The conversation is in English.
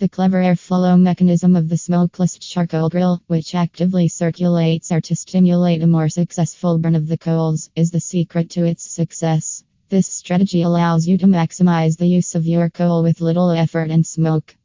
The clever airflow mechanism of the smokeless charcoal grill, which actively circulates air to stimulate a more successful burn of the coals, is the secret to its success. This strategy allows you to maximize the use of your coal with little effort and smoke.